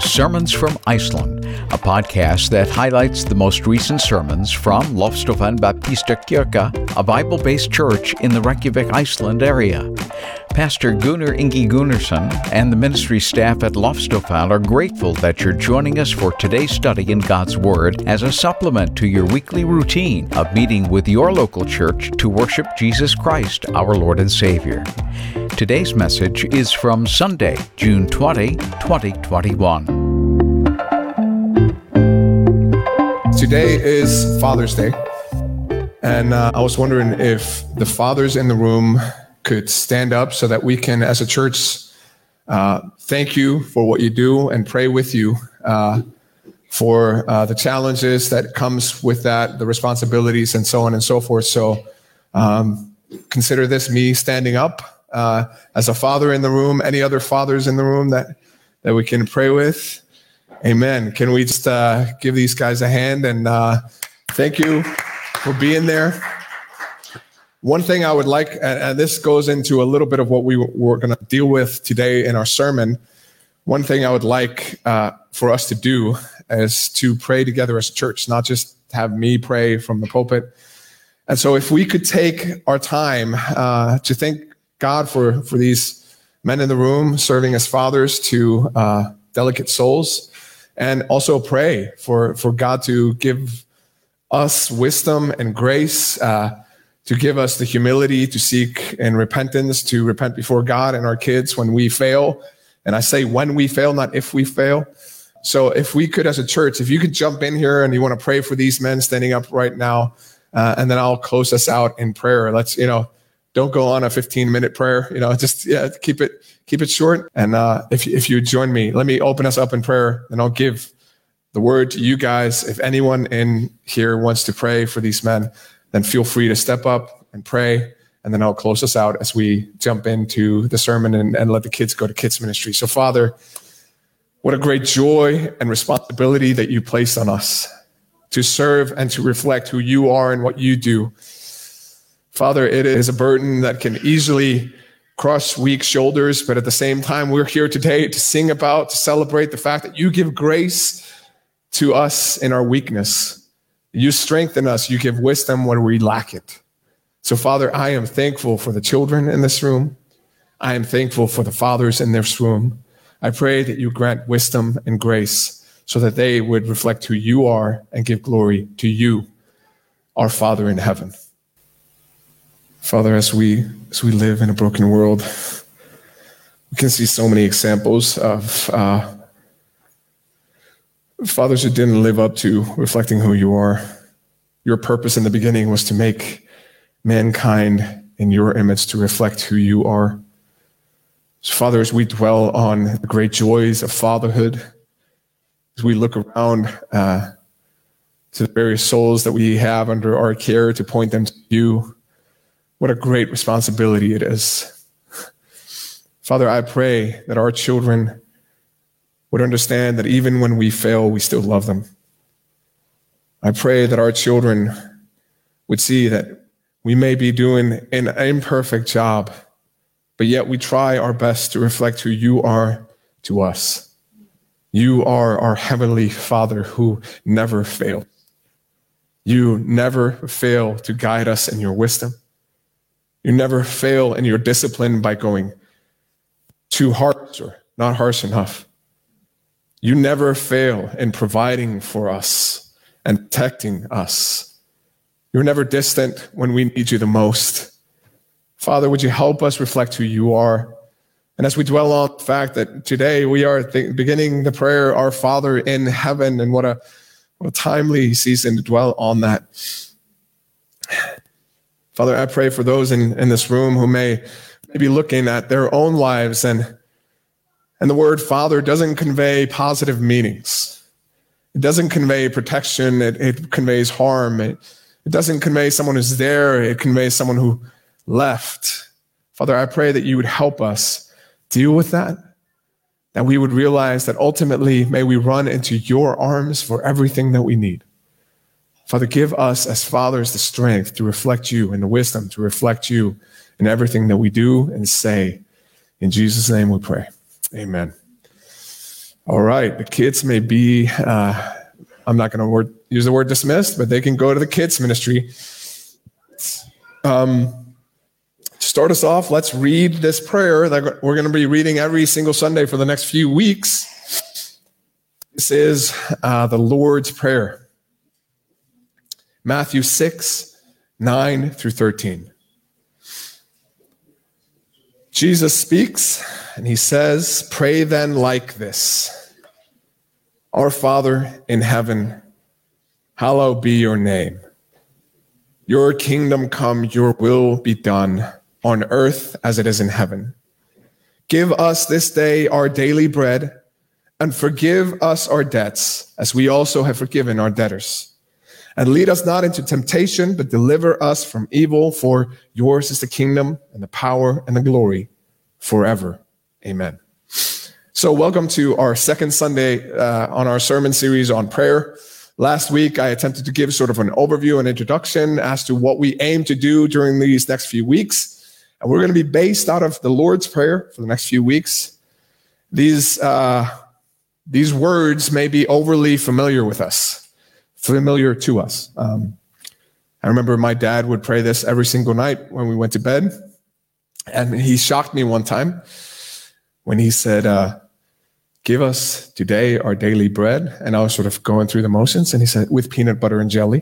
Sermons from Iceland, a podcast that highlights the most recent sermons from Loftstofan Baptista Kirka, a Bible based church in the Reykjavik, Iceland area. Pastor Gunnar Ingi Gunnarsson and the ministry staff at Loftstofan are grateful that you're joining us for today's study in God's Word as a supplement to your weekly routine of meeting with your local church to worship Jesus Christ, our Lord and Savior. Today's message is from Sunday, June 20, 2021. Today is Father's Day. And uh, I was wondering if the fathers in the room could stand up so that we can, as a church, uh, thank you for what you do and pray with you uh, for uh, the challenges that comes with that, the responsibilities, and so on and so forth. So um, consider this me standing up uh, as a father in the room, any other fathers in the room that, that we can pray with? Amen. Can we just uh, give these guys a hand and uh, thank you for being there? One thing I would like, and this goes into a little bit of what we were going to deal with today in our sermon. One thing I would like uh, for us to do is to pray together as a church, not just have me pray from the pulpit. And so, if we could take our time uh, to thank God for, for these men in the room serving as fathers to uh, delicate souls, and also pray for, for God to give us wisdom and grace, uh, to give us the humility to seek and repentance, to repent before God and our kids when we fail. And I say when we fail, not if we fail. So if we could, as a church, if you could jump in here and you want to pray for these men standing up right now, uh, and then I'll close us out in prayer. Let's, you know, don't go on a 15 minute prayer. You know, just yeah, keep it keep it short. And uh, if if you join me, let me open us up in prayer, and I'll give the word to you guys. If anyone in here wants to pray for these men, then feel free to step up and pray. And then I'll close us out as we jump into the sermon and, and let the kids go to kids ministry. So, Father, what a great joy and responsibility that you placed on us to serve and to reflect who you are and what you do. Father, it is a burden that can easily crush weak shoulders, but at the same time, we're here today to sing about, to celebrate the fact that you give grace to us in our weakness. You strengthen us, you give wisdom when we lack it. So, Father, I am thankful for the children in this room. I am thankful for the fathers in this room. I pray that you grant wisdom and grace so that they would reflect who you are and give glory to you, our Father in heaven. Father, as we as we live in a broken world, we can see so many examples of uh, fathers who didn't live up to reflecting who you are. Your purpose in the beginning was to make mankind in your image to reflect who you are. So, Father, as we dwell on the great joys of fatherhood, as we look around uh, to the various souls that we have under our care to point them to you, what a great responsibility it is. Father, I pray that our children would understand that even when we fail, we still love them. I pray that our children would see that we may be doing an imperfect job, but yet we try our best to reflect who you are to us. You are our heavenly Father who never fails. You never fail to guide us in your wisdom. You never fail in your discipline by going too harsh or not harsh enough. You never fail in providing for us and protecting us. You're never distant when we need you the most. Father, would you help us reflect who you are? And as we dwell on the fact that today we are th- beginning the prayer, Our Father in heaven, and what a, what a timely season to dwell on that. Father, I pray for those in, in this room who may, may be looking at their own lives and, and the word father doesn't convey positive meanings. It doesn't convey protection. It, it conveys harm. It, it doesn't convey someone who's there. It conveys someone who left. Father, I pray that you would help us deal with that, that we would realize that ultimately may we run into your arms for everything that we need. Father, give us as fathers the strength to reflect you and the wisdom to reflect you in everything that we do and say. In Jesus' name we pray. Amen. All right, the kids may be, uh, I'm not going to use the word dismissed, but they can go to the kids' ministry. Um, to start us off, let's read this prayer that we're going to be reading every single Sunday for the next few weeks. This is uh, the Lord's Prayer Matthew 6, 9 through 13. Jesus speaks and he says, Pray then like this Our Father in heaven, hallowed be your name. Your kingdom come, your will be done on earth as it is in heaven. Give us this day our daily bread and forgive us our debts as we also have forgiven our debtors. And lead us not into temptation, but deliver us from evil, for yours is the kingdom and the power and the glory forever. Amen. So, welcome to our second Sunday uh, on our sermon series on prayer. Last week, I attempted to give sort of an overview and introduction as to what we aim to do during these next few weeks. And we're going to be based out of the Lord's Prayer for the next few weeks. These, uh, these words may be overly familiar with us, familiar to us. Um, I remember my dad would pray this every single night when we went to bed. And he shocked me one time when he said, uh, Give us today our daily bread. And I was sort of going through the motions. And he said, With peanut butter and jelly.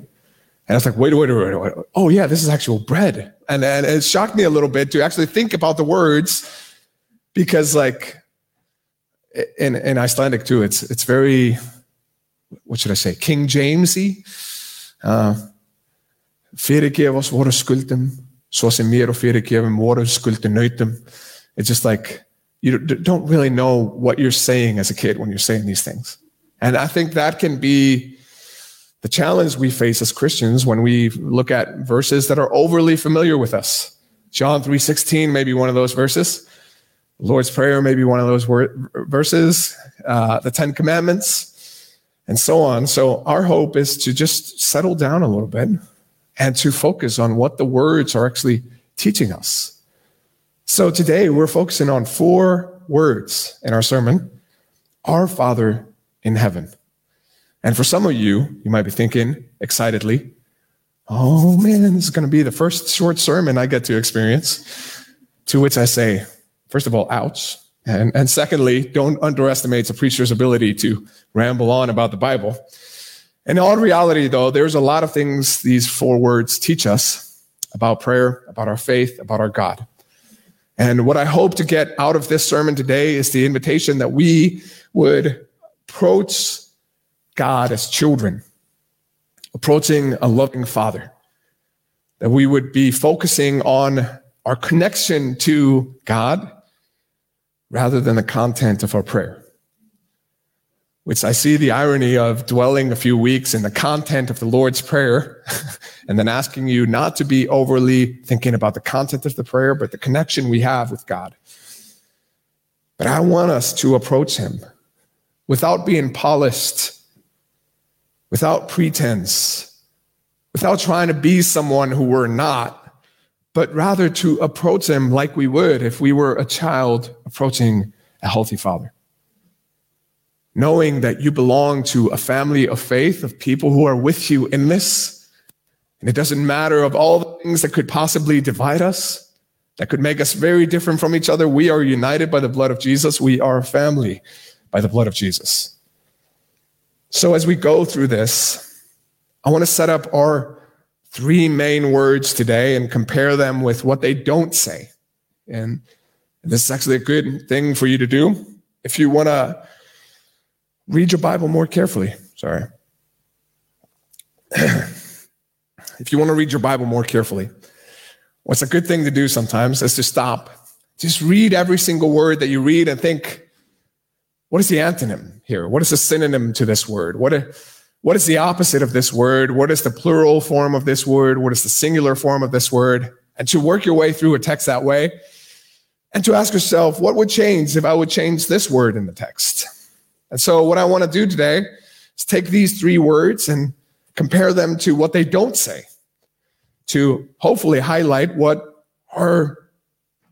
And I was like, wait, wait, wait, wait, wait. Oh, yeah, this is actual bread. And, and it shocked me a little bit to actually think about the words because, like, in, in Icelandic too, it's, it's very, what should I say, King Jamesy. Uh, fyrirgef oss voru skuldum, svo sem mér og fyrirgefum voru nautum. It's just like, you don't really know what you're saying as a kid when you're saying these things. And I think that can be the challenge we face as Christians when we look at verses that are overly familiar with us. John 3:16 may be one of those verses. Lord's Prayer may be one of those verses. Uh, the Ten Commandments, and so on. So our hope is to just settle down a little bit and to focus on what the words are actually teaching us. So today we're focusing on four words in our sermon. Our Father in heaven. And for some of you, you might be thinking excitedly, oh man, this is going to be the first short sermon I get to experience. To which I say, first of all, ouch. And, and secondly, don't underestimate a preacher's ability to ramble on about the Bible. In all reality, though, there's a lot of things these four words teach us about prayer, about our faith, about our God. And what I hope to get out of this sermon today is the invitation that we would approach God as children, approaching a loving Father, that we would be focusing on our connection to God rather than the content of our prayer. Which I see the irony of dwelling a few weeks in the content of the Lord's Prayer and then asking you not to be overly thinking about the content of the prayer, but the connection we have with God. But I want us to approach Him without being polished without pretense, without trying to be someone who we're not, but rather to approach Him like we would if we were a child approaching a healthy father. Knowing that you belong to a family of faith, of people who are with you in this, and it doesn't matter of all the things that could possibly divide us, that could make us very different from each other. We are united by the blood of Jesus. We are a family by the blood of Jesus. So, as we go through this, I want to set up our three main words today and compare them with what they don't say. And this is actually a good thing for you to do. If you want to read your Bible more carefully, sorry. if you want to read your Bible more carefully, what's a good thing to do sometimes is to stop. Just read every single word that you read and think, what is the antonym here? What is the synonym to this word? What, what is the opposite of this word? What is the plural form of this word? What is the singular form of this word? And to work your way through a text that way and to ask yourself, what would change if I would change this word in the text? And so what I want to do today is take these three words and compare them to what they don't say to hopefully highlight what our,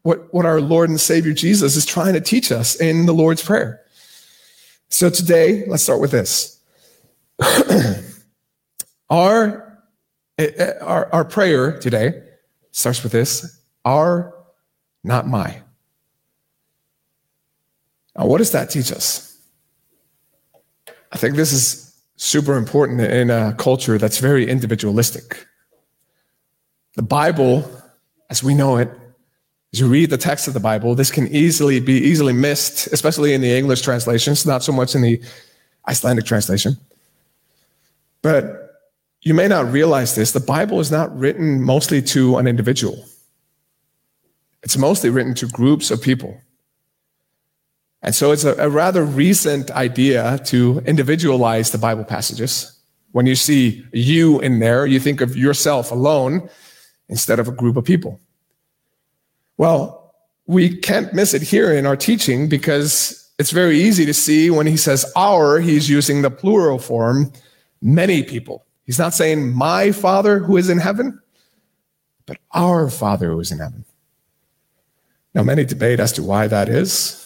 what, what our Lord and Savior Jesus is trying to teach us in the Lord's Prayer. So today, let's start with this. our, eh, eh, our, our prayer today starts with this Our, not my. Now, what does that teach us? I think this is super important in a culture that's very individualistic. The Bible, as we know it, as you read the text of the Bible, this can easily be easily missed, especially in the English translations, not so much in the Icelandic translation. But you may not realize this the Bible is not written mostly to an individual, it's mostly written to groups of people. And so it's a, a rather recent idea to individualize the Bible passages. When you see you in there, you think of yourself alone instead of a group of people. Well, we can't miss it here in our teaching because it's very easy to see when he says our, he's using the plural form, many people. He's not saying my Father who is in heaven, but our Father who is in heaven. Now, many debate as to why that is.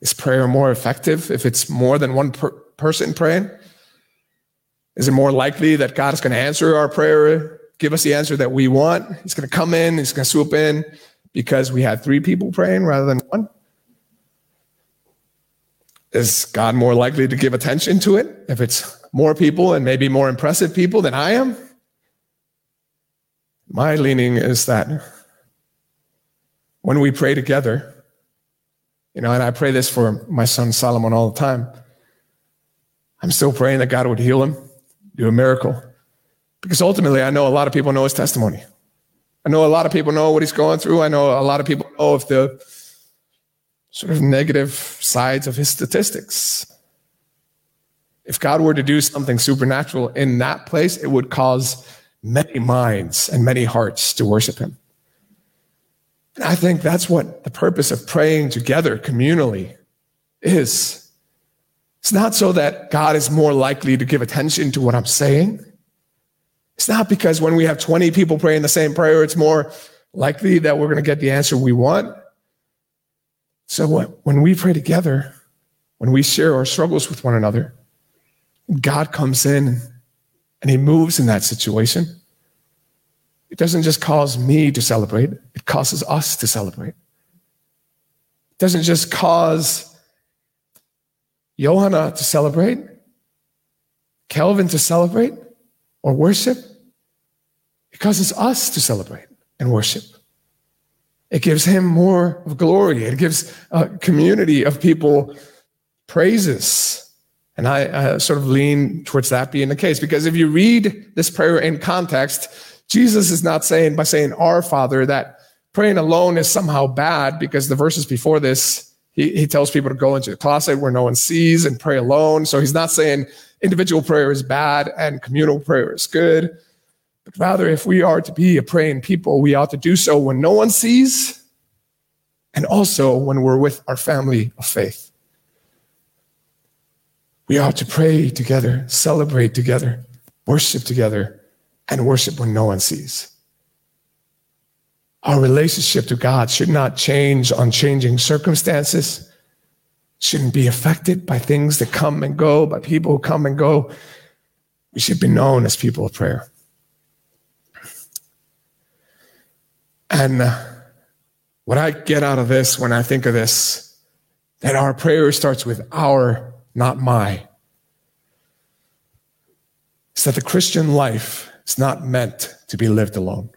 Is prayer more effective if it's more than one per- person praying? Is it more likely that God is going to answer our prayer give us the answer that we want. He's going to come in, he's going to swoop in because we had three people praying rather than one. Is God more likely to give attention to it if it's more people and maybe more impressive people than I am? My leaning is that when we pray together, you know, and I pray this for my son Solomon all the time. I'm still praying that God would heal him, do a miracle. Because ultimately, I know a lot of people know his testimony. I know a lot of people know what he's going through. I know a lot of people know if the sort of negative sides of his statistics. If God were to do something supernatural in that place, it would cause many minds and many hearts to worship him. And I think that's what the purpose of praying together communally is. It's not so that God is more likely to give attention to what I'm saying. It's not because when we have 20 people praying the same prayer, it's more likely that we're going to get the answer we want. So when we pray together, when we share our struggles with one another, God comes in and he moves in that situation. It doesn't just cause me to celebrate, it causes us to celebrate. It doesn't just cause Johanna to celebrate, Kelvin to celebrate or worship. It causes us to celebrate and worship. It gives him more of glory. It gives a community of people praises. And I uh, sort of lean towards that being the case because if you read this prayer in context, Jesus is not saying by saying our Father that praying alone is somehow bad because the verses before this, he, he tells people to go into the closet where no one sees and pray alone. So he's not saying individual prayer is bad and communal prayer is good. But rather, if we are to be a praying people, we ought to do so when no one sees and also when we're with our family of faith. We ought to pray together, celebrate together, worship together, and worship when no one sees. Our relationship to God should not change on changing circumstances, shouldn't be affected by things that come and go, by people who come and go. We should be known as people of prayer. And uh, what I get out of this when I think of this, that our prayer starts with our, not my. It's that the Christian life is not meant to be lived alone.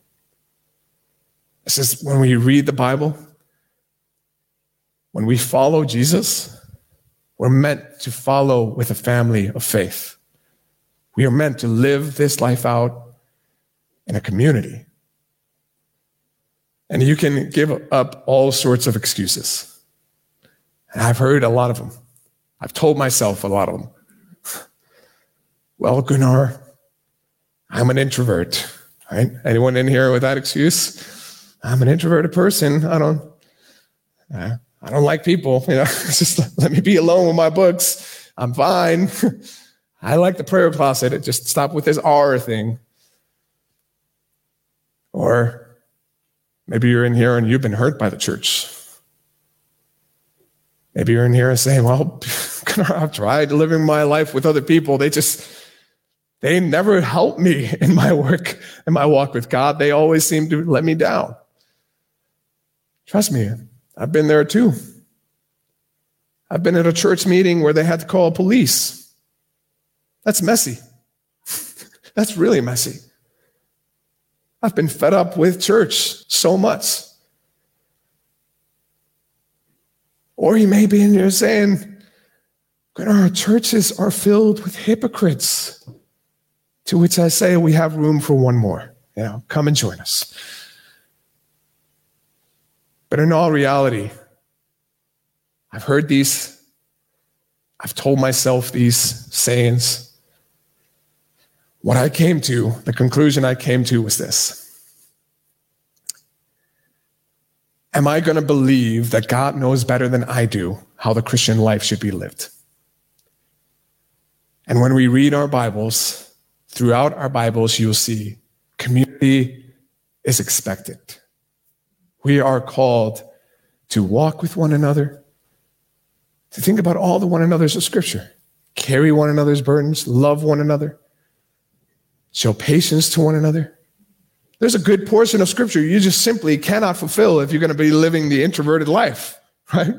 It says when we read the Bible, when we follow Jesus, we're meant to follow with a family of faith. We are meant to live this life out in a community. And you can give up all sorts of excuses. And I've heard a lot of them. I've told myself a lot of them. Well, Gunnar, I'm an introvert. Right? Anyone in here with that excuse? I'm an introverted person. I don't, I don't like people. You know, just let me be alone with my books. I'm fine. I like the prayer closet. Just stop with this R thing. Or Maybe you're in here and you've been hurt by the church. Maybe you're in here and saying, well, I've tried living my life with other people. They just, they never help me in my work, in my walk with God. They always seem to let me down. Trust me, I've been there too. I've been at a church meeting where they had to call police. That's messy. That's really messy. I've been fed up with church so much. Or you may be in here saying, our churches are filled with hypocrites. To which I say, we have room for one more. You know, come and join us. But in all reality, I've heard these, I've told myself these sayings. What I came to, the conclusion I came to was this Am I going to believe that God knows better than I do how the Christian life should be lived? And when we read our Bibles, throughout our Bibles, you'll see community is expected. We are called to walk with one another, to think about all the one another's of Scripture, carry one another's burdens, love one another, show patience to one another, there's a good portion of scripture you just simply cannot fulfill if you're going to be living the introverted life, right?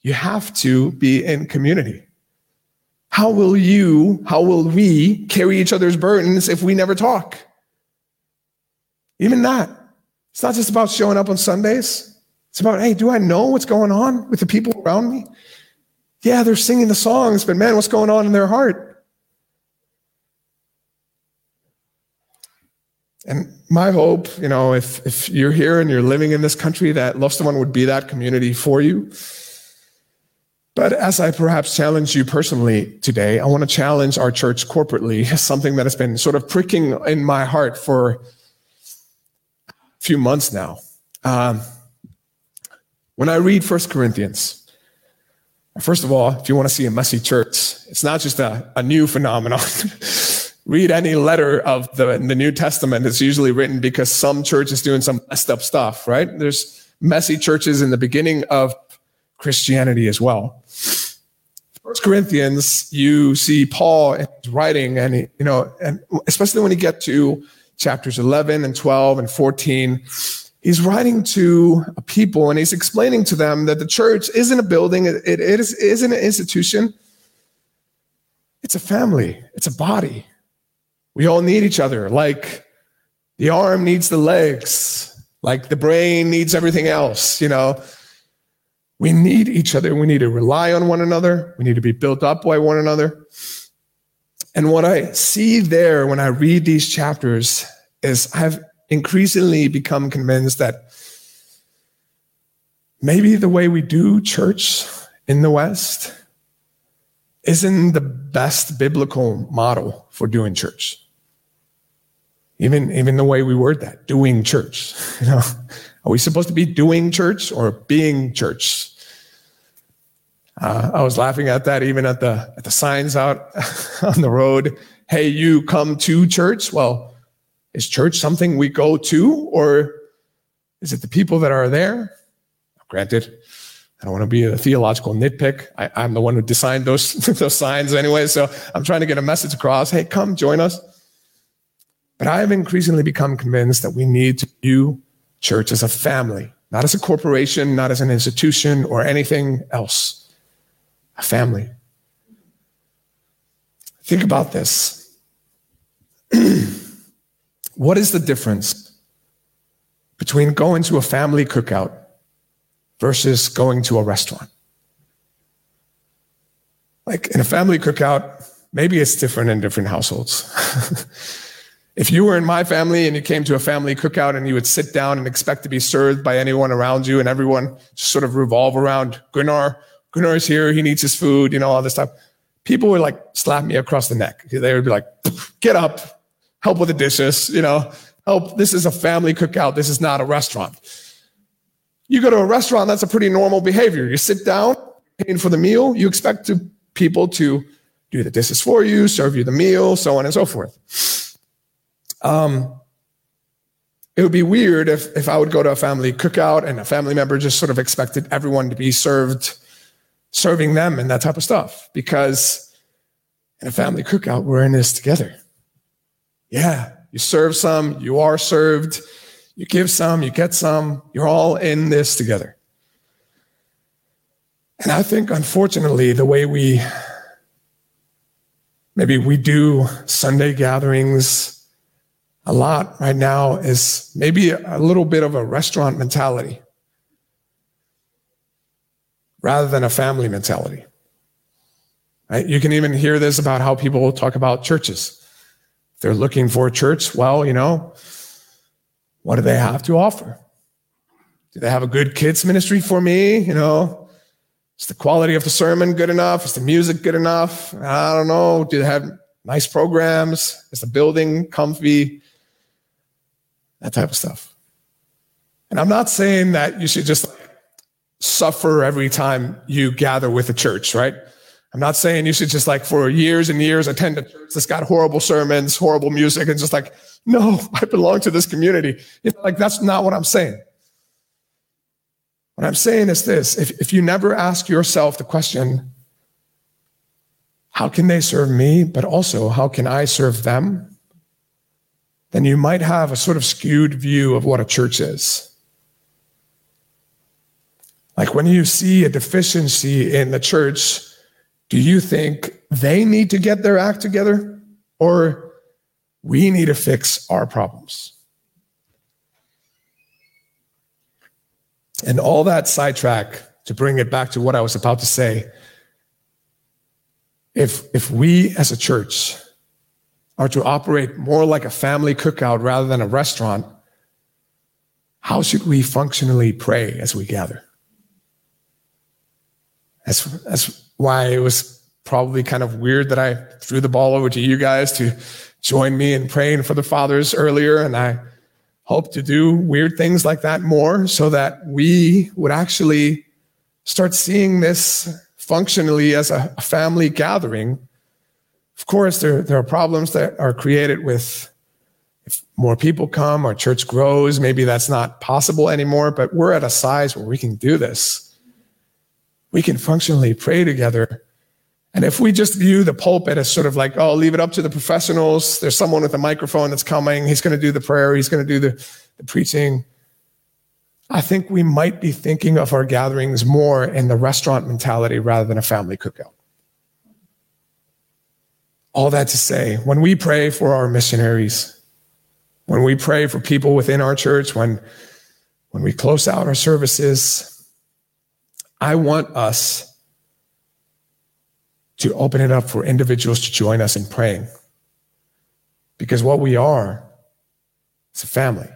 You have to be in community. How will you, how will we carry each other's burdens if we never talk? Even that. It's not just about showing up on Sundays. It's about, hey, do I know what's going on with the people around me? Yeah, they're singing the songs, but man, what's going on in their heart? And my hope, you know, if, if you're here and you're living in this country, that Loftstofan would be that community for you. But as I perhaps challenge you personally today, I want to challenge our church corporately, something that has been sort of pricking in my heart for a few months now. Um, when I read First Corinthians, first of all, if you want to see a messy church, it's not just a, a new phenomenon. read any letter of the, the New Testament, it's usually written because some church is doing some messed up stuff, right? There's messy churches in the beginning of Christianity as well. First Corinthians, you see Paul writing, and he, you know, and especially when you get to chapters 11 and 12 and 14, he's writing to a people and he's explaining to them that the church isn't a building, it, it is, isn't an institution, it's a family, it's a body. We all need each other. Like the arm needs the legs, like the brain needs everything else, you know. We need each other. We need to rely on one another. We need to be built up by one another. And what I see there when I read these chapters is I've increasingly become convinced that maybe the way we do church in the West isn't the best biblical model for doing church. Even, even the way we word that, doing church. You know, are we supposed to be doing church or being church? Uh, I was laughing at that even at the at the signs out on the road. Hey, you come to church. Well, is church something we go to, or is it the people that are there? Granted, I don't want to be a theological nitpick. I, am the one who designed those those signs anyway, so I'm trying to get a message across. Hey, come join us. But I have increasingly become convinced that we need to view church as a family, not as a corporation, not as an institution or anything else. A family. Think about this. what is the difference between going to a family cookout versus going to a restaurant? Like in a family cookout, maybe it's different in different households. If you were in my family and you came to a family cookout and you would sit down and expect to be served by anyone around you and everyone just sort of revolve around Gunnar, Gunnar's here, he needs his food, you know, all this stuff. People would like slap me across the neck. They would be like, get up, help with the dishes, you know, help. This is a family cookout. This is not a restaurant. You go to a restaurant, that's a pretty normal behavior. You sit down, paying for the meal, you expect to, people to do the dishes for you, serve you the meal, so on and so forth. Um, it would be weird if, if I would go to a family cookout and a family member just sort of expected everyone to be served serving them and that type of stuff. Because in a family cookout, we're in this together. Yeah, you serve some, you are served, you give some, you get some, you're all in this together. And I think, unfortunately, the way we maybe we do Sunday gatherings a lot right now is maybe a little bit of a restaurant mentality rather than a family mentality. Right? You can even hear this about how people talk about churches. If they're looking for a church, well, you know, what do they have to offer? Do they have a good kids ministry for me? You know, is the quality of the sermon good enough? Is the music good enough? I don't know. Do they have nice programs? Is the building comfy? That type of stuff. And I'm not saying that you should just suffer every time you gather with a church, right? I'm not saying you should just like for years and years attend a church that's got horrible sermons, horrible music, and just like, no, I belong to this community. Know, like that's not what I'm saying. What I'm saying is this if, if you never ask yourself the question, how can they serve me, but also how can I serve them? Then you might have a sort of skewed view of what a church is. Like when you see a deficiency in the church, do you think they need to get their act together or we need to fix our problems? And all that sidetrack to bring it back to what I was about to say. If, if we as a church are to operate more like a family cookout rather than a restaurant, how should we functionally pray as we gather? That's, that's why it was probably kind of weird that I threw the ball over to you guys to join me in praying for the fathers earlier. And I hope to do weird things like that more so that we would actually start seeing this functionally as a, family gathering. Of course, there, there are problems that are created with if more people come, our church grows, maybe that's not possible anymore, but we're at a size where we can do this we can functionally pray together. And if we just view the pulpit as sort of like, oh, leave it up to the professionals, there's someone with a microphone that's coming, he's going to do the prayer, he's going to do the, the preaching. I think we might be thinking of our gatherings more in the restaurant mentality rather than a family cookout. All that to say, when we pray for our missionaries, when we pray for people within our church, when, when we close out our services, I want us to open it up for individuals to join us in praying. Because what we are is a family.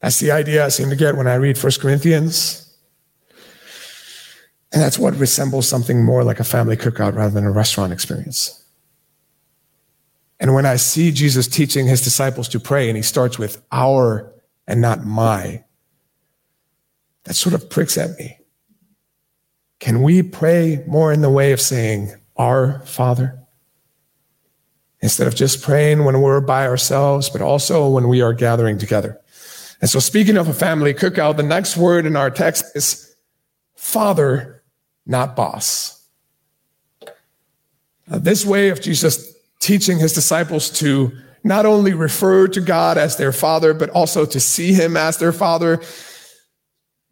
That's the idea I seem to get when I read 1 Corinthians. And that's what resembles something more like a family cookout rather than a restaurant experience. And when I see Jesus teaching his disciples to pray, and he starts with our and not my, that sort of pricks at me. Can we pray more in the way of saying, Our Father? Instead of just praying when we're by ourselves, but also when we are gathering together. And so, speaking of a family cookout, the next word in our text is Father, not boss. This way of Jesus teaching his disciples to not only refer to God as their Father, but also to see him as their Father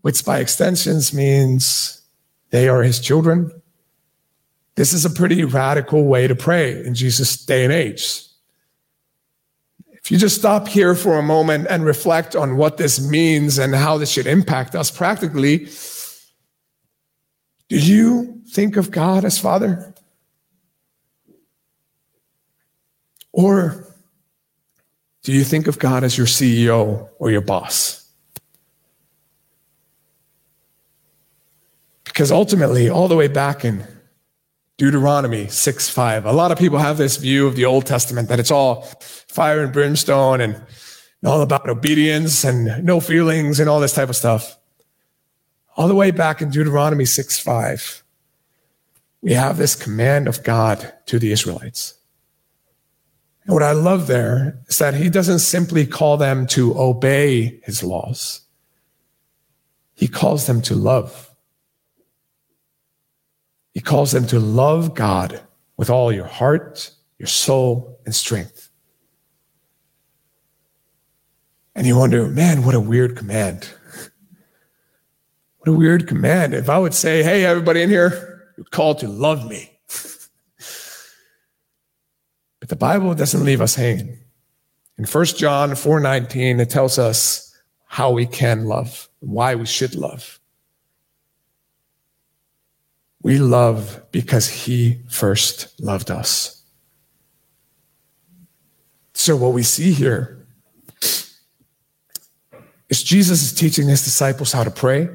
which by extensions means they are his children. This is a pretty radical way to pray in Jesus' day and age. If you just stop here for a moment and reflect on what this means and how this should impact us practically, do you think of God as Father? Or do you think of God as your CEO or your boss? Because ultimately, all the way back in Deuteronomy 6 5, a lot of people have this view of the Old Testament that it's all fire and brimstone and all about obedience and no feelings and all this type of stuff. All the way back in Deuteronomy 6 5, we have this command of God to the Israelites. And what I love there is that he doesn't simply call them to obey his laws. He calls them to love. He calls them to love God with all your heart, your soul, and strength. And you wonder, man, what a weird command. A weird command. If I would say, hey, everybody in here, you're called to love me. but the Bible doesn't leave us hanging. In 1 John 4:19, it tells us how we can love, why we should love. We love because he first loved us. So what we see here is Jesus is teaching his disciples how to pray.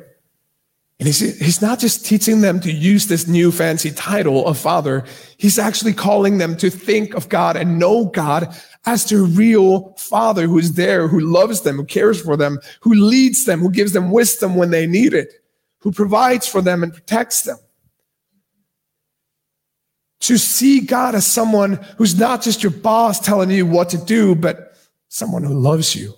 And he's, he's not just teaching them to use this new fancy title of Father. He's actually calling them to think of God and know God as their real Father who is there, who loves them, who cares for them, who leads them, who gives them wisdom when they need it, who provides for them and protects them. To see God as someone who's not just your boss telling you what to do, but someone who loves you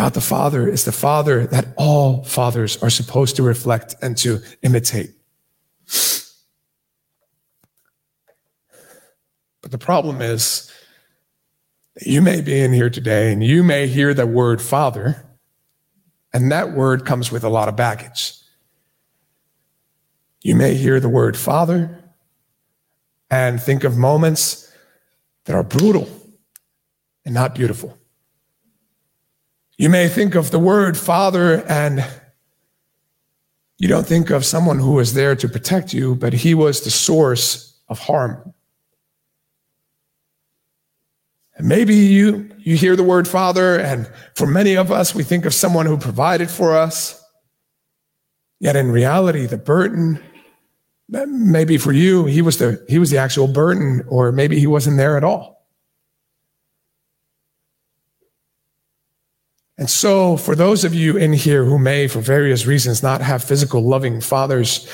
God the Father is the Father that all fathers are supposed to reflect and to imitate. But the problem is you may be in here today and you may hear the word Father, and that word comes with a lot of baggage. You may hear the word Father and think of moments that are brutal and not beautiful. You may think of the word father and you don't think of someone who was there to protect you, but he was the source of harm. And maybe you, you hear the word father, and for many of us, we think of someone who provided for us. Yet in reality, the burden, maybe for you, he was the, he was the actual burden, or maybe he wasn't there at all. And so, for those of you in here who may, for various reasons, not have physical loving fathers,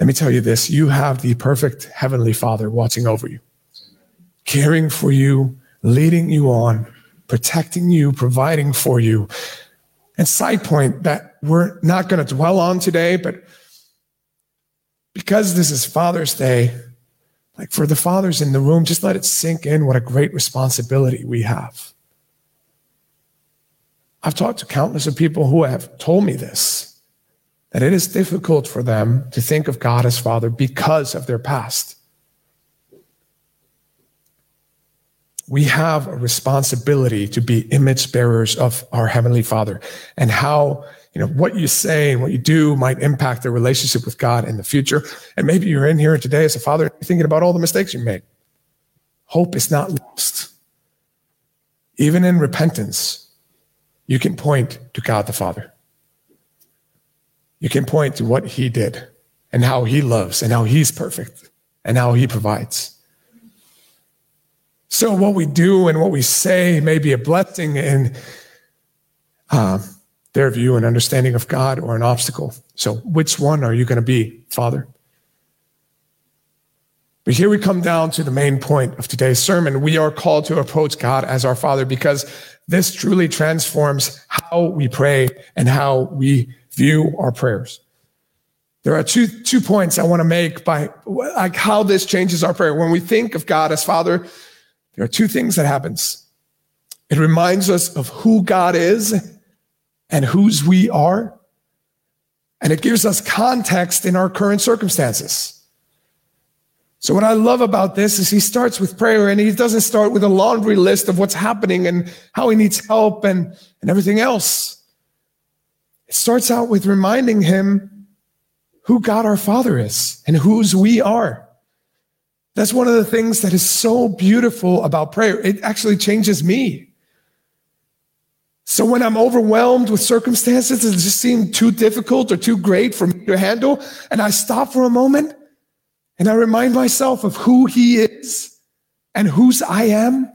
let me tell you this you have the perfect heavenly father watching over you, caring for you, leading you on, protecting you, providing for you. And side point that we're not going to dwell on today, but because this is Father's Day, like for the fathers in the room, just let it sink in what a great responsibility we have. I've talked to countless of people who have told me this that it is difficult for them to think of God as Father because of their past. We have a responsibility to be image bearers of our Heavenly Father and how you know what you say and what you do might impact the relationship with God in the future. And maybe you're in here today as a father thinking about all the mistakes you made. Hope is not lost. Even in repentance, you can point to God the Father. You can point to what he did and how he loves and how he's perfect and how he provides. So, what we do and what we say may be a blessing in uh, their view and understanding of God or an obstacle. So, which one are you going to be, Father? But here we come down to the main point of today's sermon. We are called to approach God as our Father because this truly transforms how we pray and how we view our prayers. There are two, two points I want to make by like how this changes our prayer. When we think of God as Father, there are two things that happens. It reminds us of who God is and whose we are. And it gives us context in our current circumstances. So what I love about this is he starts with prayer and he doesn't start with a laundry list of what's happening and how he needs help and, and everything else. It starts out with reminding him who God our Father is and whose we are. That's one of the things that is so beautiful about prayer. It actually changes me. So when I'm overwhelmed with circumstances that just seem too difficult or too great for me to handle, and I stop for a moment and I remind myself of who he is and whose I am,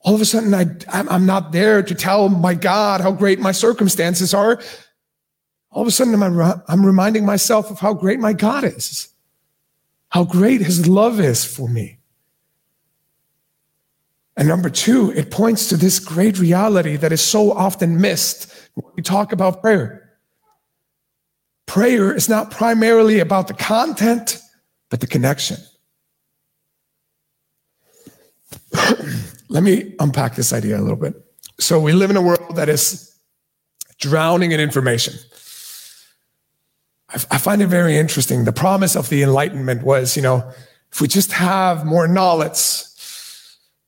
all of a sudden I, I'm not there to tell my God how great my circumstances are. All of a sudden I'm, I'm reminding myself of how great my God is, how great his love is for me. And number two, it points to this great reality that is so often missed when we talk about prayer. Prayer is not primarily about the content, but the connection. Let me unpack this idea a little bit. So, we live in a world that is drowning in information. I find it very interesting. The promise of the Enlightenment was, you know, if we just have more knowledge,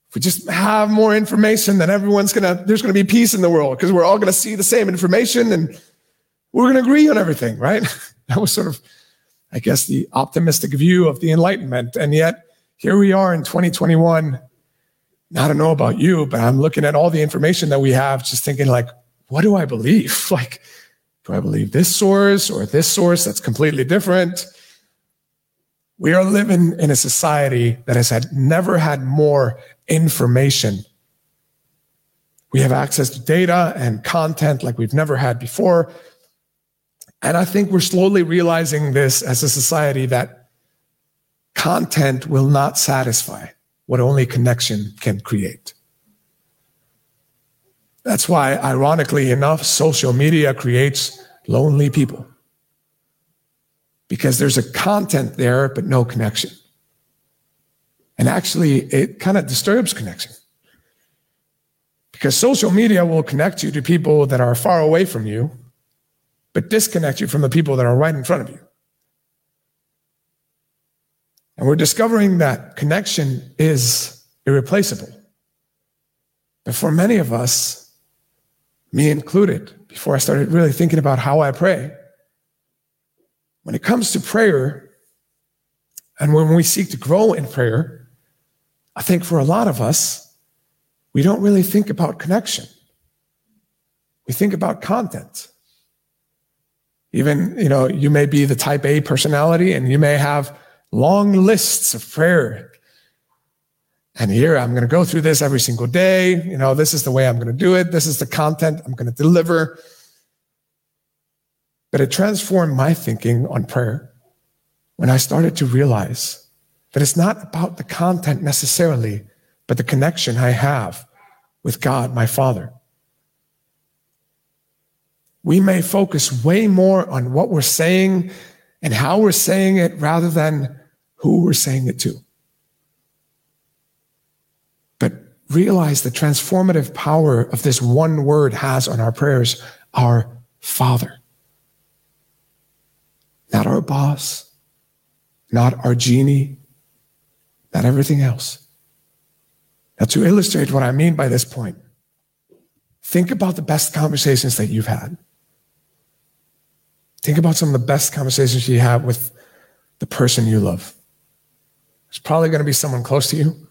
if we just have more information, then everyone's gonna, there's gonna be peace in the world because we're all gonna see the same information and we're gonna agree on everything, right? that was sort of, I guess, the optimistic view of the Enlightenment. And yet, here we are in 2021 I don't know about you, but I'm looking at all the information that we have, just thinking like, what do I believe? Like, do I believe this source or this source that's completely different? We are living in a society that has had never had more information. We have access to data and content like we've never had before. And I think we're slowly realizing this as a society that content will not satisfy what only connection can create. That's why, ironically enough, social media creates lonely people. Because there's a content there, but no connection. And actually, it kind of disturbs connection. Because social media will connect you to people that are far away from you, but disconnect you from the people that are right in front of you. And we're discovering that connection is irreplaceable. But for many of us, me included, before I started really thinking about how I pray, when it comes to prayer, and when we seek to grow in prayer, I think for a lot of us, we don't really think about connection. We think about content. Even, you know, you may be the type A personality and you may have long lists of prayer. And here I'm going to go through this every single day. You know, this is the way I'm going to do it. This is the content I'm going to deliver. But it transformed my thinking on prayer when I started to realize that it's not about the content necessarily, but the connection I have with God, my Father. We may focus way more on what we're saying and how we're saying it rather than who we're saying it to. But realize the transformative power of this one word has on our prayers our Father. Not our boss, not our genie, not everything else. Now, to illustrate what I mean by this point, think about the best conversations that you've had. Think about some of the best conversations you have with the person you love. It's probably going to be someone close to you.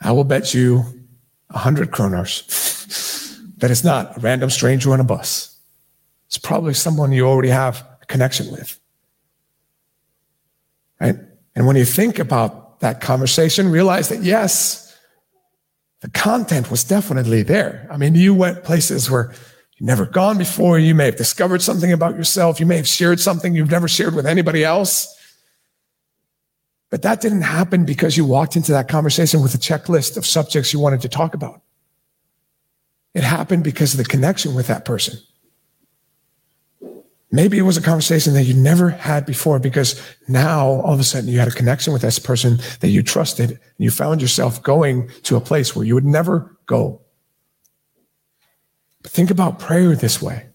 I will bet you a hundred kroners that it's not a random stranger on a bus. It's probably someone you already have a connection with. Right? And when you think about that conversation, realize that yes, the content was definitely there. I mean, you went places where never gone before. You may have discovered something about yourself. You may have shared something you've never shared with anybody else. But that didn't happen because you walked into that conversation with a checklist of subjects you wanted to talk about. It happened because of the connection with that person. Maybe it was a conversation that you never had before because now all of a sudden you had a connection with this person that you trusted and you found yourself going to a place where you would never go but think about prayer this way.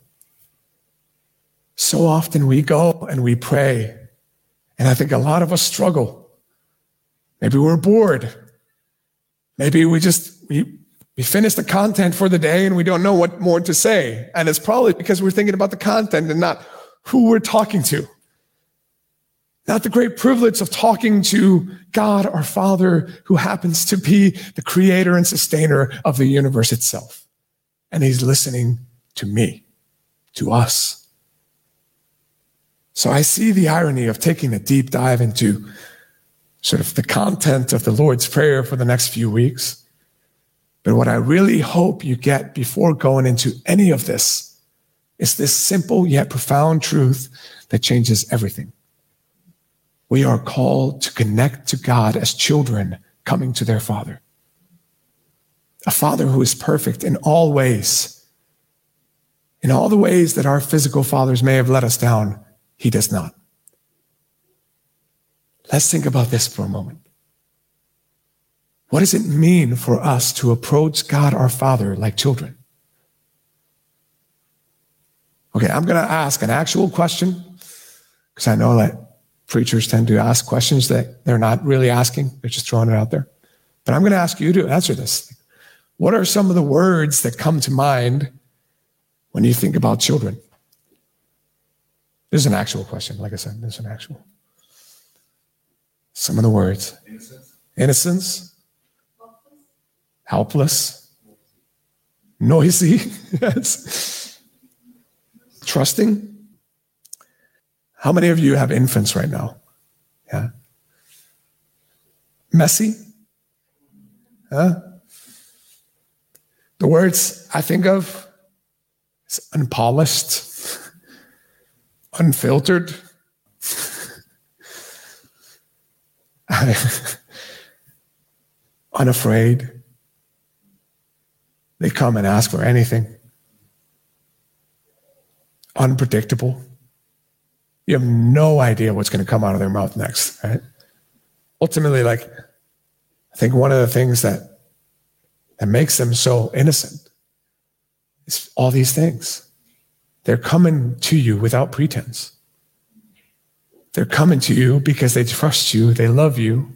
So often we go and we pray, and I think a lot of us struggle. Maybe we're bored. Maybe we just, we, we finish the content for the day and we don't know what more to say. And it's probably because we're thinking about the content and not who we're talking to. Not the great privilege of talking to God, our Father, who happens to be the creator and sustainer of the universe itself and he's listening to me, to us. So I see the irony of taking a deep dive into sort of the content of the Lord's Prayer for the next few weeks. But what I really hope you get before going into any of this is this simple yet profound truth that changes everything. We are called to connect to God as children coming to their Father a father who is perfect in all ways. In all the ways that our physical fathers may have let us down, he does not. Let's think about this for a moment. What does it mean for us to approach God our Father like children? Okay, I'm going to ask an actual question because I know that preachers tend to ask questions that they're not really asking, they're just throwing it out there. But I'm going to ask you to answer this. What are some of the words that come to mind when you think about children? This is an actual question. Like I said, this is an actual. Some of the words innocence, innocence helpless, noisy, yes. trusting. How many of you have infants right now? Yeah. Messy? Huh? The words I think of is unpolished, unfiltered. unafraid. They come and ask for anything. Unpredictable. You have no idea what's going to come out of their mouth next, right? Ultimately, like, I think one of the things that, that makes them so innocent is all these things. They're coming to you without pretense. They're coming to you because they trust you, they love you,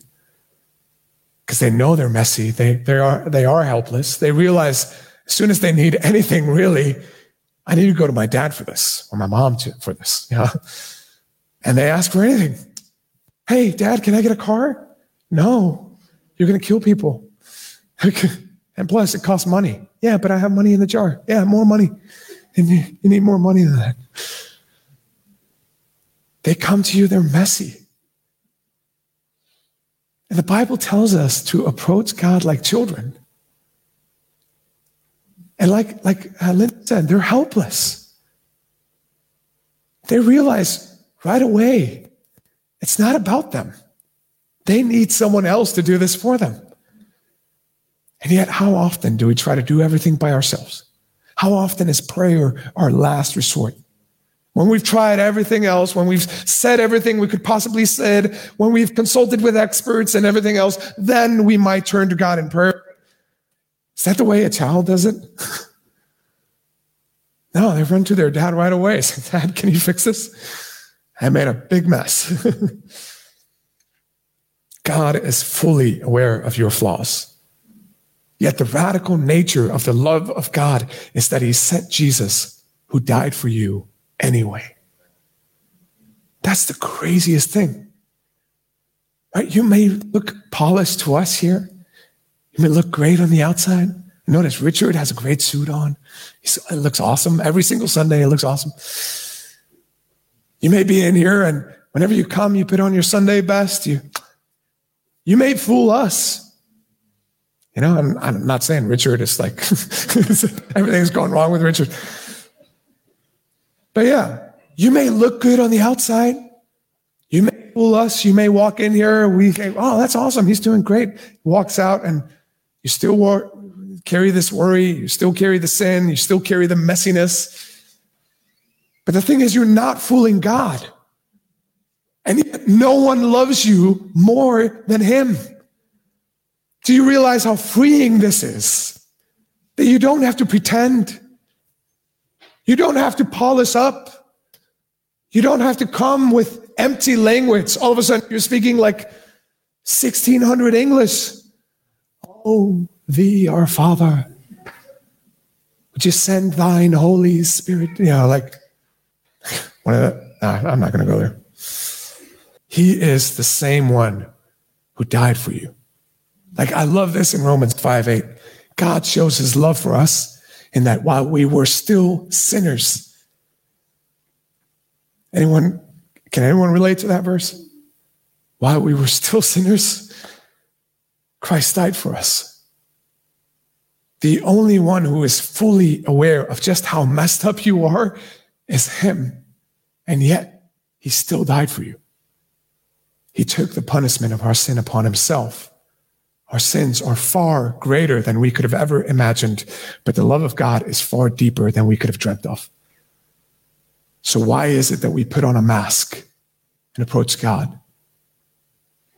because they know they're messy. They, they, are, they are helpless. They realize as soon as they need anything, really, I need to go to my dad for this or my mom to, for this. You know? And they ask for anything. Hey, dad, can I get a car? No, you're going to kill people. and plus, it costs money. Yeah, but I have money in the jar. Yeah, more money. And you, you need more money than that. They come to you, they're messy. And the Bible tells us to approach God like children. And like, like uh, Lynn said, they're helpless. They realize right away it's not about them. They need someone else to do this for them. And yet, how often do we try to do everything by ourselves? How often is prayer our last resort? When we've tried everything else, when we've said everything we could possibly said, when we've consulted with experts and everything else, then we might turn to God in prayer. Is that the way a child does it? no, they run to their dad right away. Say, Dad, can you fix this? I made a big mess. God is fully aware of your flaws. Yet the radical nature of the love of God is that he sent Jesus who died for you anyway. That's the craziest thing. Right? You may look polished to us here. You may look great on the outside. Notice Richard has a great suit on. It looks awesome. Every single Sunday, it looks awesome. You may be in here, and whenever you come, you put on your Sunday best. You, you may fool us. You know, I'm, I'm not saying Richard is like everything's going wrong with Richard. But yeah, you may look good on the outside. You may fool us. You may walk in here. We think, oh, that's awesome. He's doing great. Walks out and you still carry this worry. You still carry the sin. You still carry the messiness. But the thing is, you're not fooling God. And no one loves you more than him. Do you realize how freeing this is? That you don't have to pretend. You don't have to polish up. You don't have to come with empty language. All of a sudden, you're speaking like 1600 English. Oh, thee, our Father, would you send thine Holy Spirit? You know, like, one of the, nah, I'm not going to go there. He is the same one who died for you. Like, I love this in Romans 5 8. God shows his love for us in that while we were still sinners. Anyone, can anyone relate to that verse? While we were still sinners, Christ died for us. The only one who is fully aware of just how messed up you are is Him. And yet, He still died for you. He took the punishment of our sin upon Himself Our sins are far greater than we could have ever imagined, but the love of God is far deeper than we could have dreamt of. So, why is it that we put on a mask and approach God?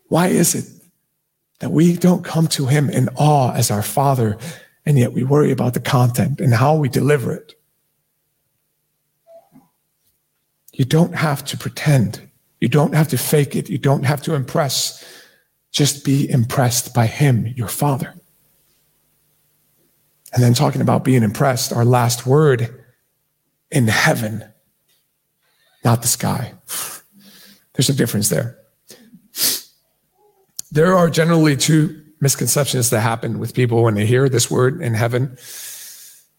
Why is it that we don't come to Him in awe as our Father, and yet we worry about the content and how we deliver it? You don't have to pretend. You don't have to fake it. You don't have to impress. Just be impressed by Him, your Father. And then talking about being impressed, our last word in heaven, not the sky. There's a difference there. There are generally two misconceptions that happen with people when they hear this word in heaven.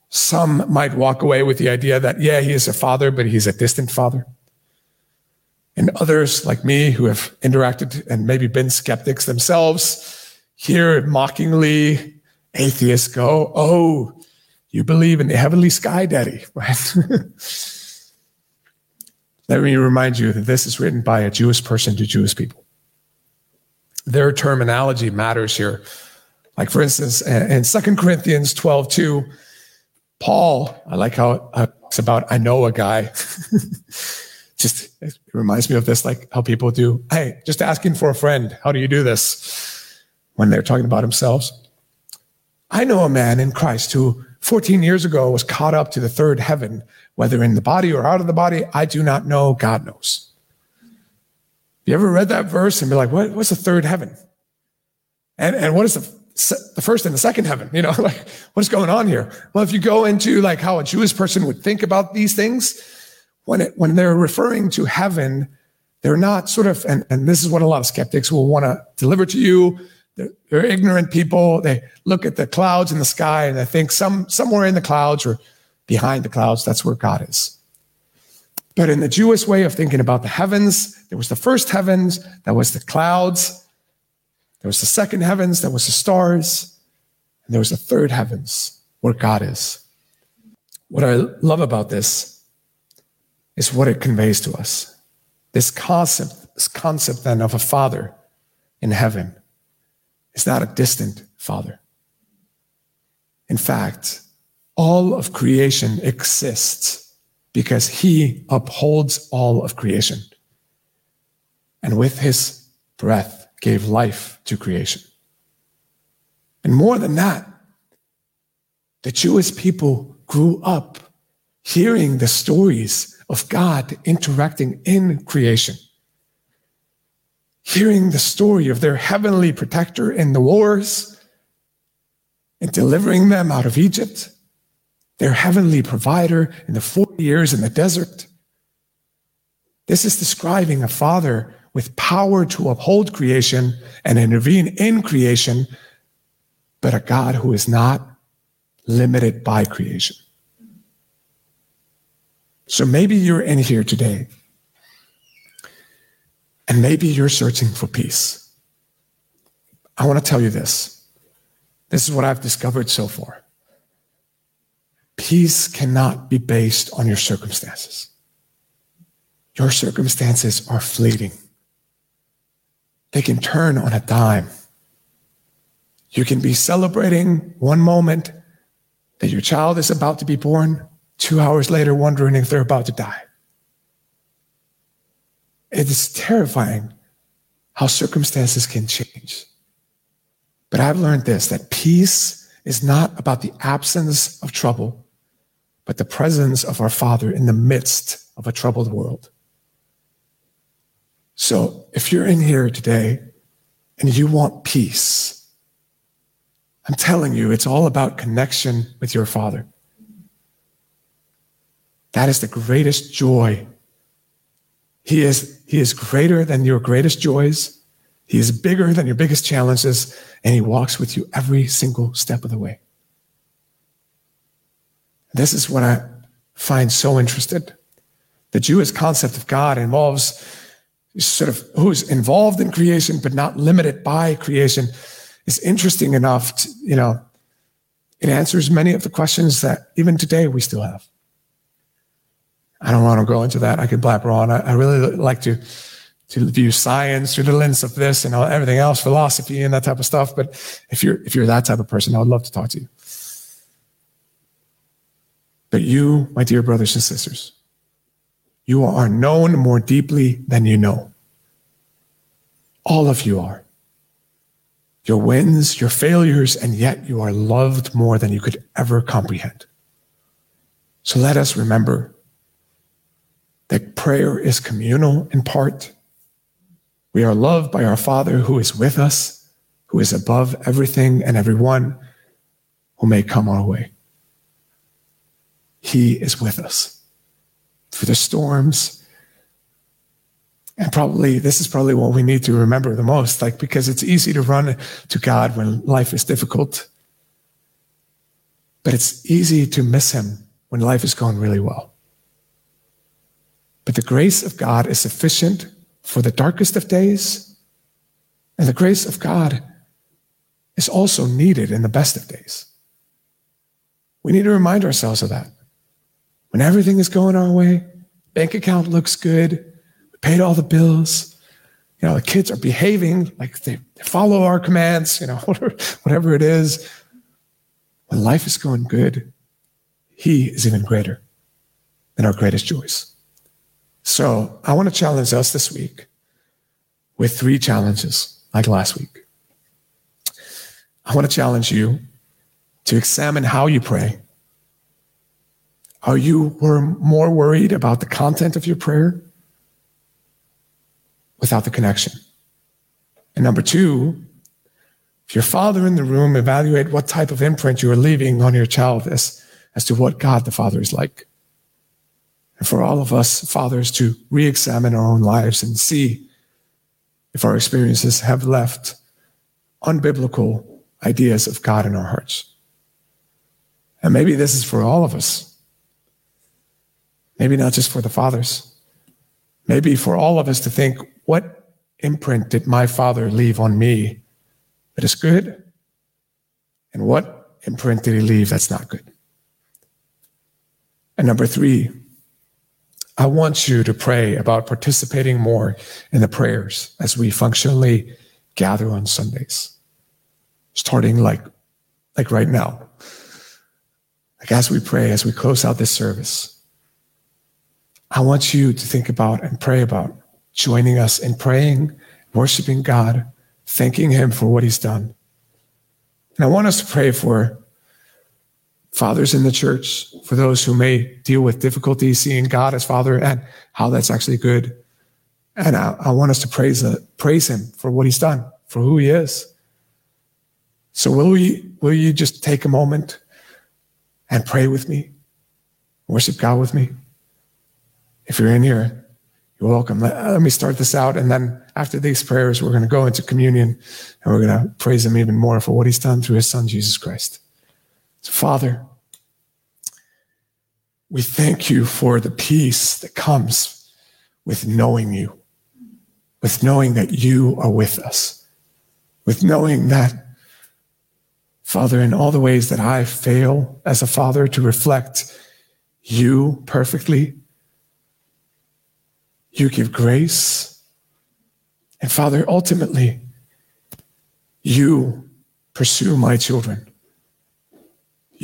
Some might walk away with the idea that, yeah, he is a father, but he's a distant father. And others, like me, who have interacted and maybe been skeptics themselves, hear mockingly atheists go, Oh, you believe in the heavenly sky, daddy, right? Let me remind you that this is written by a Jewish person to Jewish people. Their terminology matters here. Like, for instance, in 2 Corinthians 12, 2, Paul, I like how it's about, I know a guy. just it reminds me of this, like how people do, hey, just asking for a friend. How do you do this? When they're talking about themselves. I know a man in Christ who 14 years ago was caught up to the third heaven, whether in the body or out of the body. I do not know. God knows. You ever read that verse and be like, what, what's the third heaven? And, and what is the, the first and the second heaven? You know, like what's going on here? Well, if you go into like how a Jewish person would think about these things, when it, when they're referring to heaven, they're not sort of, and, and this is what a lot of skeptics will want to deliver to you. They're, they're, ignorant people. They look at the clouds in the sky and they think some, somewhere in the clouds or behind the clouds, that's where God is. But in the Jewish way of thinking about the heavens, there was the first heavens, that was the clouds. There was the second heavens, that was the stars. And there was the third heavens, where God is. What I love about this is what it conveys to us. This concept, this concept then of a father in heaven is not a distant father. In fact, all of creation exists because he upholds all of creation. And with his breath gave life to creation. And more than that, the Jewish people grew up hearing the stories of God interacting in creation. Hearing the story of their heavenly protector in the wars and delivering them out of Egypt, their heavenly provider in the 40 years in the desert. This is describing a father with power to uphold creation and intervene in creation, but a God who is not limited by creation. So maybe you're in here today and maybe you're searching for peace. I want to tell you this. This is what I've discovered so far. Peace cannot be based on your circumstances. Your circumstances are fleeting. They can turn on a dime. You can be celebrating one moment that your child is about to be born, two hours later wondering if they're about to die. It is terrifying how circumstances can change. But I've learned this that peace is not about the absence of trouble, but the presence of our Father in the midst of a troubled world. So if you're in here today and you want peace, I'm telling you, it's all about connection with your Father. That is the greatest joy. He is, he is greater than your greatest joys. He is bigger than your biggest challenges, and he walks with you every single step of the way. This is what I find so interested. The Jewish concept of God involves sort of who's involved in creation, but not limited by creation is interesting enough to, you know, it answers many of the questions that even today we still have. I don't want to go into that. I could blabber on. I, I really like to to view science through the lens of this and all, everything else, philosophy and that type of stuff. But if you're if you're that type of person, I would love to talk to you. But you, my dear brothers and sisters, you are known more deeply than you know. All of you are. Your wins, your failures, and yet you are loved more than you could ever comprehend. So let us remember that prayer is communal in part. We are loved by our Father who is with us, who is above everything and everyone who may come our way. He is with us through the storms. And probably this is probably what we need to remember the most, like because it's easy to run to God when life is difficult. But it's easy to miss him when life is going really well. But the grace of God is sufficient for the darkest of days, and the grace of God is also needed in the best of days. We need to remind ourselves of that when everything is going our way, bank account looks good, we paid all the bills, you know, the kids are behaving like they follow our commands, you know, whatever it is. When life is going good, He is even greater than our greatest joys. So I want to challenge us this week with three challenges, like last week. I want to challenge you to examine how you pray are you were more worried about the content of your prayer without the connection? And number two, if your father in the room, evaluate what type of imprint you are leaving on your child as, as to what God the Father is like. And for all of us fathers to re examine our own lives and see if our experiences have left unbiblical ideas of God in our hearts. And maybe this is for all of us. Maybe not just for the fathers. Maybe for all of us to think, what imprint did my father leave on me that is good? And what imprint did he leave that's not good? And number three, I want you to pray about participating more in the prayers as we functionally gather on Sundays, starting like, like right now. Like as we pray, as we close out this service, I want you to think about and pray about joining us in praying, worshiping God, thanking Him for what He's done. And I want us to pray for fathers in the church, for those who may deal with difficulty seeing God as Father and how that's actually good. And I, I want us to praise, uh, praise Him for what He's done, for who He is. So will we, will you just take a moment and pray with me? Worship God with me? If you're in here, you're welcome. Let, let me start this out. And then after these prayers, we're going to go into communion and we're going to praise him even more for what he's done through his son, Jesus Christ. So, Father, we thank you for the peace that comes with knowing you, with knowing that you are with us, with knowing that, Father, in all the ways that I fail as a father to reflect you perfectly, you give grace. And Father, ultimately, you pursue my children.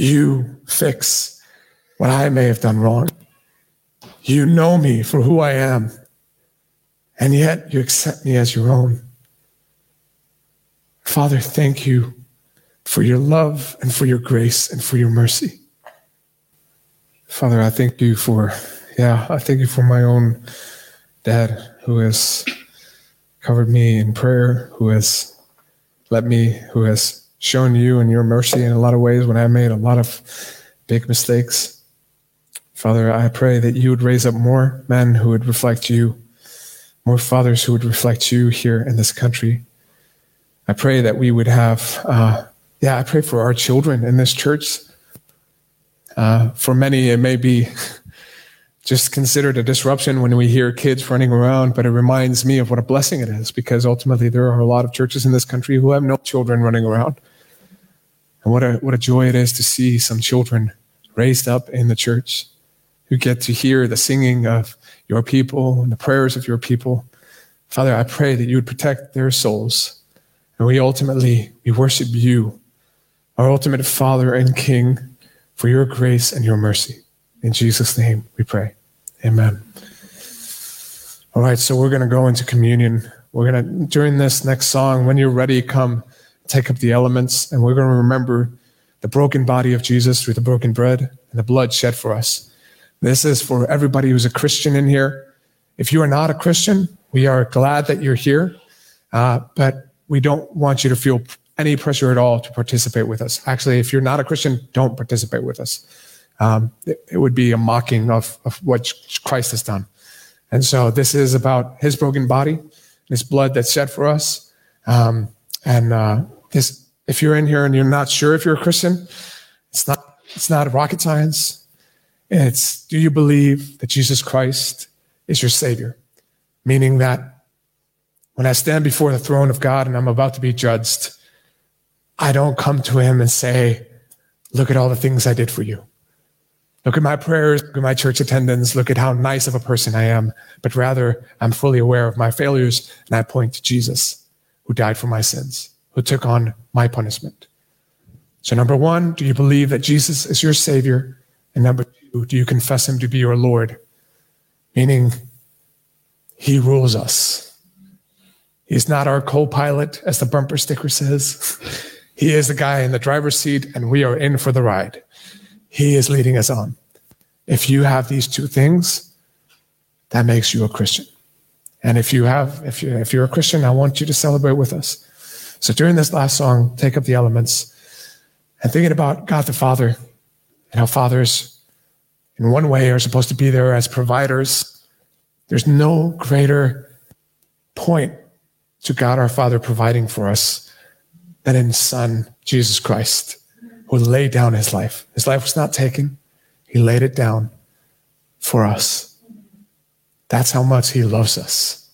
You fix what I may have done wrong. You know me for who I am, and yet you accept me as your own. Father, thank you for your love and for your grace and for your mercy. Father, I thank you for, yeah, I thank you for my own Dad, who has covered me in prayer, who has let me, who has shown you and your mercy in a lot of ways when I made a lot of big mistakes. Father, I pray that you would raise up more men who would reflect you, more fathers who would reflect you here in this country. I pray that we would have, uh, yeah, I pray for our children in this church. Uh, for many, it may be just considered a disruption when we hear kids running around, but it reminds me of what a blessing it is because ultimately there are a lot of churches in this country who have no children running around. And what a, what a joy it is to see some children raised up in the church who get to hear the singing of your people and the prayers of your people. Father, I pray that you would protect their souls. And we ultimately, we worship you, our ultimate Father and King, for your grace and your mercy. In Jesus' name we pray. Amen. All right, so we're going to go into communion. We're going to, during this next song, when you're ready, come take up the elements, and we're going to remember the broken body of Jesus through the broken bread and the blood shed for us. This is for everybody who's a Christian in here. If you are not a Christian, we are glad that you're here, uh, but we don't want you to feel any pressure at all to participate with us. Actually, if you're not a Christian, don't participate with us. Um, it, it, would be a mocking of, of what Christ has done. And so this is about his broken body, his blood that's shed for us. Um, and uh, if you're in here and you're not sure if you're a Christian, it's not, it's not rocket science. It's do you believe that Jesus Christ is your Savior? Meaning that when I stand before the throne of God and I'm about to be judged, I don't come to him and say, Look at all the things I did for you. Look at my prayers, look at my church attendance, look at how nice of a person I am. But rather, I'm fully aware of my failures and I point to Jesus, who died for my sins, who took on my punishment. So, number one, do you believe that Jesus is your Savior? And number two, do you confess Him to be your Lord? Meaning, He rules us. He's not our co pilot, as the bumper sticker says. He is the guy in the driver's seat, and we are in for the ride. He is leading us on. If you have these two things, that makes you a Christian. And if you have, if you if you're a Christian, I want you to celebrate with us. So during this last song, take up the elements and thinking about God the Father and how fathers, in one way, are supposed to be there as providers. There's no greater point to God our Father providing for us than in Son, Jesus Christ, who laid down his life. His life was not taken, he laid it down for us. That's how much he loves us.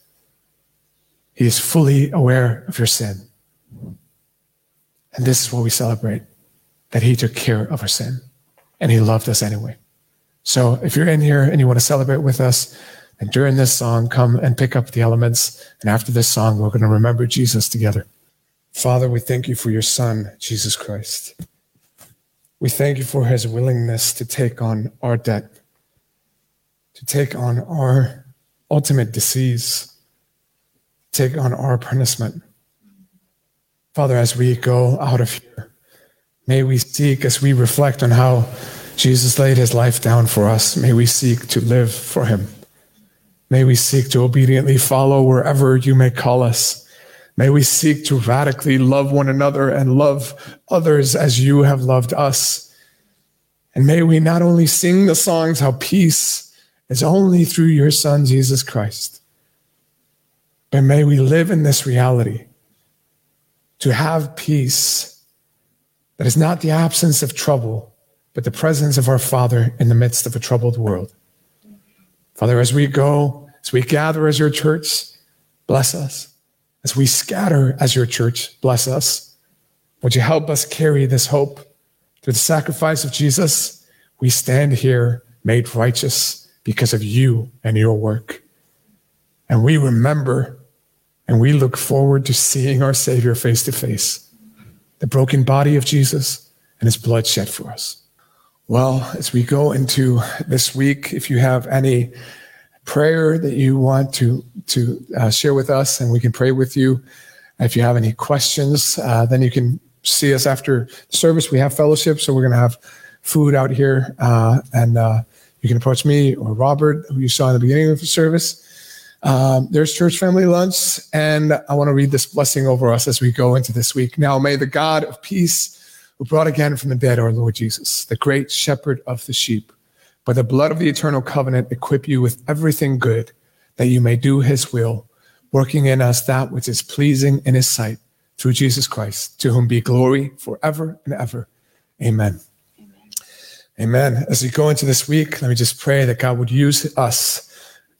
He is fully aware of your sin. And this is what we celebrate that he took care of our sin and he loved us anyway. So if you're in here and you want to celebrate with us, and during this song, come and pick up the elements. And after this song, we're going to remember Jesus together. Father, we thank you for your Son, Jesus Christ. We thank you for his willingness to take on our debt, to take on our ultimate disease, take on our punishment. Father, as we go out of here, may we seek, as we reflect on how Jesus laid his life down for us, may we seek to live for him. May we seek to obediently follow wherever you may call us. May we seek to radically love one another and love others as you have loved us. And may we not only sing the songs how peace is only through your Son, Jesus Christ, but may we live in this reality to have peace that is not the absence of trouble, but the presence of our Father in the midst of a troubled world. Father, as we go, as we gather as your church, bless us. As we scatter as your church, bless us. Would you help us carry this hope through the sacrifice of Jesus? We stand here made righteous because of you and your work. And we remember and we look forward to seeing our Savior face to face, the broken body of Jesus and his blood shed for us. Well, as we go into this week, if you have any prayer that you want to to uh, share with us, and we can pray with you. If you have any questions, uh, then you can see us after service. We have fellowship, so we're going to have food out here, uh, and uh, you can approach me or Robert, who you saw in the beginning of the service. Um, there's church family lunch, and I want to read this blessing over us as we go into this week. Now, may the God of peace, who brought again from the dead our Lord Jesus, the great shepherd of the sheep, by the blood of the eternal covenant, equip you with everything good that you may do his will, working in us that which is pleasing in his sight through Jesus Christ, to whom be glory forever and ever. Amen. Amen. Amen. As we go into this week, let me just pray that God would use us.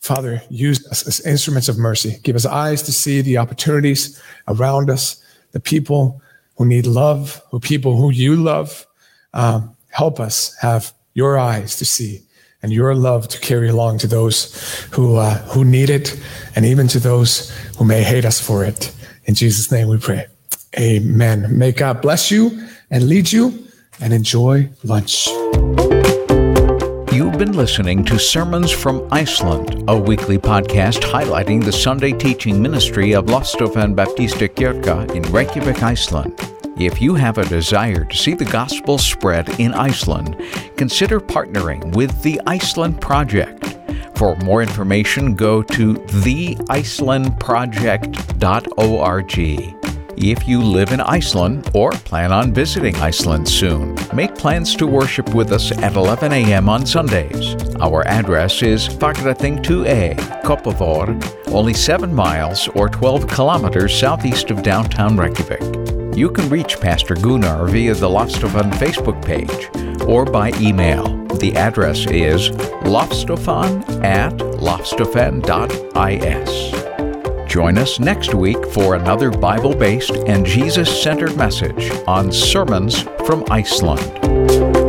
Father, use us as instruments of mercy. Give us eyes to see the opportunities around us, the people who need love, who people who you love. Um, help us have your eyes to see and your love to carry along to those who, uh, who need it and even to those who may hate us for it. In Jesus' name we pray. Amen. May God bless you and lead you and enjoy lunch. You've been listening to Sermons from Iceland, a weekly podcast highlighting the Sunday teaching ministry of Loftstofan Baptistakirkja in Reykjavik, Iceland. If you have a desire to see the gospel spread in Iceland, consider partnering with the Iceland Project. For more information, go to theicelandproject.org. If you live in Iceland or plan on visiting Iceland soon, make plans to worship with us at 11 a.m. on Sundays. Our address is Fagraþing 2A, Kópavogur, only 7 miles or 12 kilometers southeast of downtown Reykjavik. You can reach Pastor Gunnar via the Loftstofan Facebook page or by email. The address is loftstofan at loftstofan.is. Join us next week for another Bible based and Jesus centered message on Sermons from Iceland.